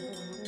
Mm-hmm.